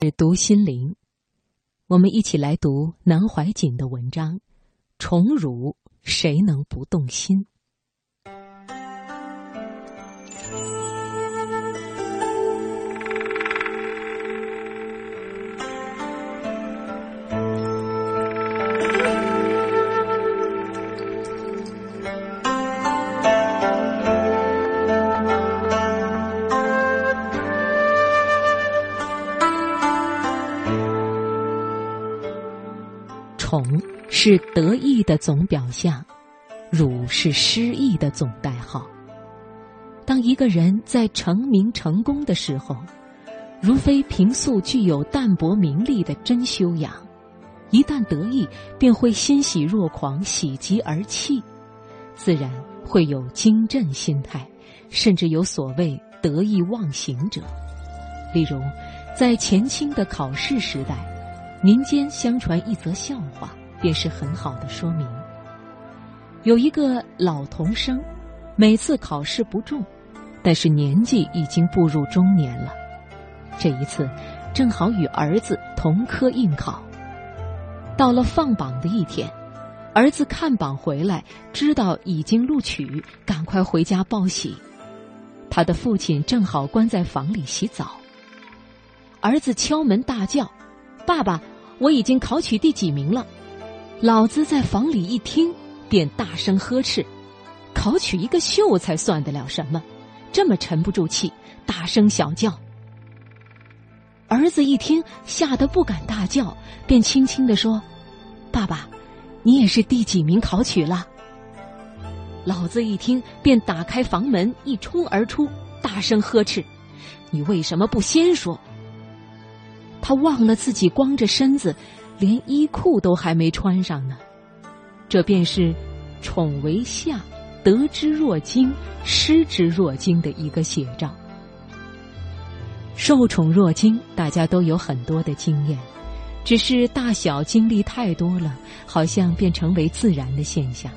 只读心灵，我们一起来读南怀瑾的文章《宠辱谁能不动心》。是得意的总表象，辱是失意的总代号。当一个人在成名成功的时候，如非平素具有淡泊名利的真修养，一旦得意便会欣喜若狂，喜极而泣，自然会有惊震心态，甚至有所谓得意忘形者。例如，在前清的考试时代。民间相传一则笑话，便是很好的说明。有一个老童生，每次考试不中，但是年纪已经步入中年了。这一次，正好与儿子同科应考。到了放榜的一天，儿子看榜回来，知道已经录取，赶快回家报喜。他的父亲正好关在房里洗澡，儿子敲门大叫。爸爸，我已经考取第几名了？老子在房里一听，便大声呵斥：“考取一个秀才算得了什么？这么沉不住气，大声小叫。”儿子一听，吓得不敢大叫，便轻轻的说：“爸爸，你也是第几名考取了？”老子一听，便打开房门，一冲而出，大声呵斥：“你为什么不先说？”他忘了自己光着身子，连衣裤都还没穿上呢。这便是“宠为下，得之若惊，失之若惊”的一个写照。受宠若惊，大家都有很多的经验，只是大小经历太多了，好像便成为自然的现象。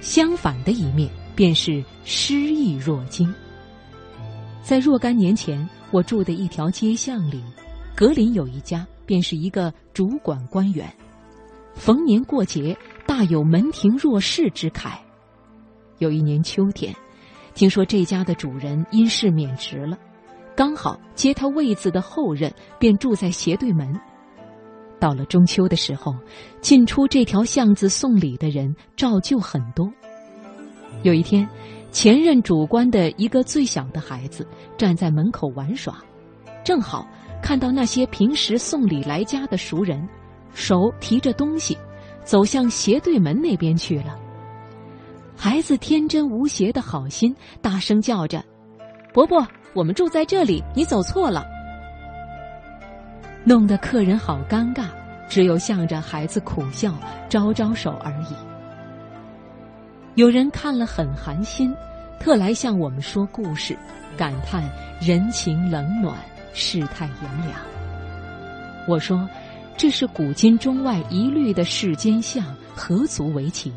相反的一面，便是失意若惊。在若干年前，我住的一条街巷里。格林有一家，便是一个主管官员，逢年过节大有门庭若市之慨。有一年秋天，听说这家的主人因事免职了，刚好接他位子的后任便住在斜对门。到了中秋的时候，进出这条巷子送礼的人照旧很多。有一天，前任主官的一个最小的孩子站在门口玩耍，正好。看到那些平时送礼来家的熟人，手提着东西，走向斜对门那边去了。孩子天真无邪的好心，大声叫着：“伯伯，我们住在这里，你走错了。”弄得客人好尴尬，只有向着孩子苦笑，招招手而已。有人看了很寒心，特来向我们说故事，感叹人情冷暖。世态炎凉。我说，这是古今中外一律的世间相，何足为奇？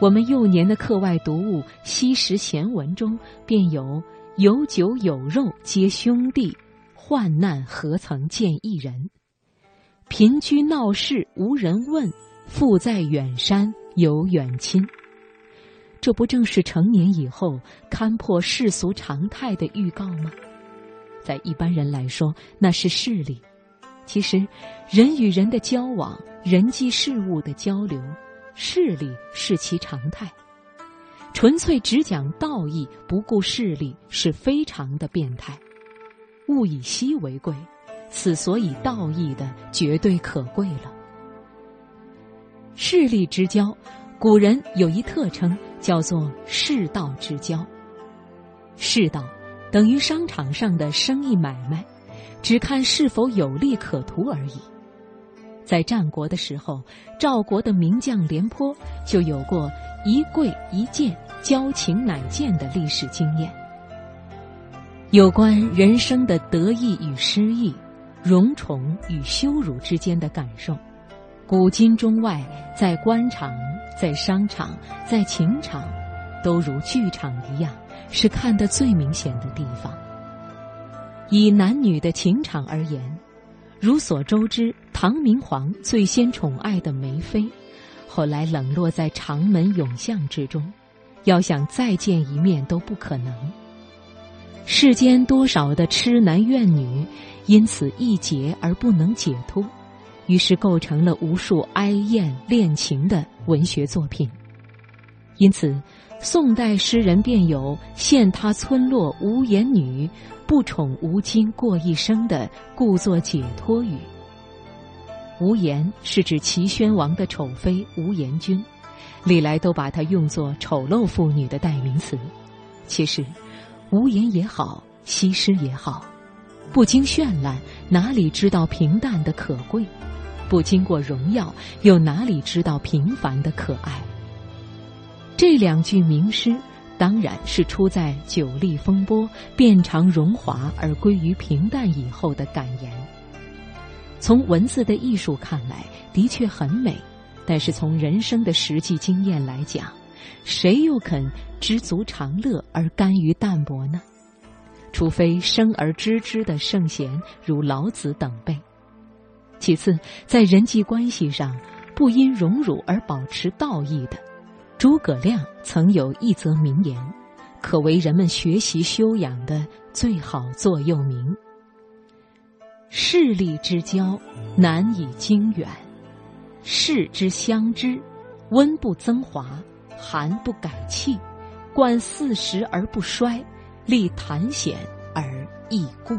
我们幼年的课外读物《昔时贤文》中便有“有酒有肉皆兄弟，患难何曾见一人？贫居闹市无人问，富在远山有远亲。”这不正是成年以后看破世俗常态的预告吗？在一般人来说，那是势力。其实，人与人的交往、人际事物的交流，势力是其常态。纯粹只讲道义，不顾势力，是非常的变态。物以稀为贵，此所以道义的绝对可贵了。势力之交，古人有一特称，叫做世道之交。世道。等于商场上的生意买卖，只看是否有利可图而已。在战国的时候，赵国的名将廉颇就有过一跪一见，交情乃见的历史经验。有关人生的得意与失意、荣宠与羞辱之间的感受，古今中外，在官场、在商场、在情场，都如剧场一样。是看得最明显的地方。以男女的情场而言，如所周知，唐明皇最先宠爱的梅妃，后来冷落在长门永巷之中，要想再见一面都不可能。世间多少的痴男怨女，因此一结而不能解脱，于是构成了无数哀艳恋情的文学作品。因此，宋代诗人便有“羡他村落无言女，不宠无惊过一生”的故作解脱语。无言是指齐宣王的丑妃无言君，历来都把它用作丑陋妇女的代名词。其实。无言也好，西施也好，不经绚烂，哪里知道平淡的可贵？不经过荣耀，又哪里知道平凡的可爱？这两句名诗，当然是出在久历风波、变尝荣华而归于平淡以后的感言。从文字的艺术看来，的确很美，但是从人生的实际经验来讲，谁又肯？知足常乐而甘于淡泊呢？除非生而知之的圣贤如老子等辈。其次，在人际关系上不因荣辱而保持道义的，诸葛亮曾有一则名言，可为人们学习修养的最好座右铭：势利之交难以经远，势之相知，温不增华，寒不改气。冠四时而不衰，立谈显而易固。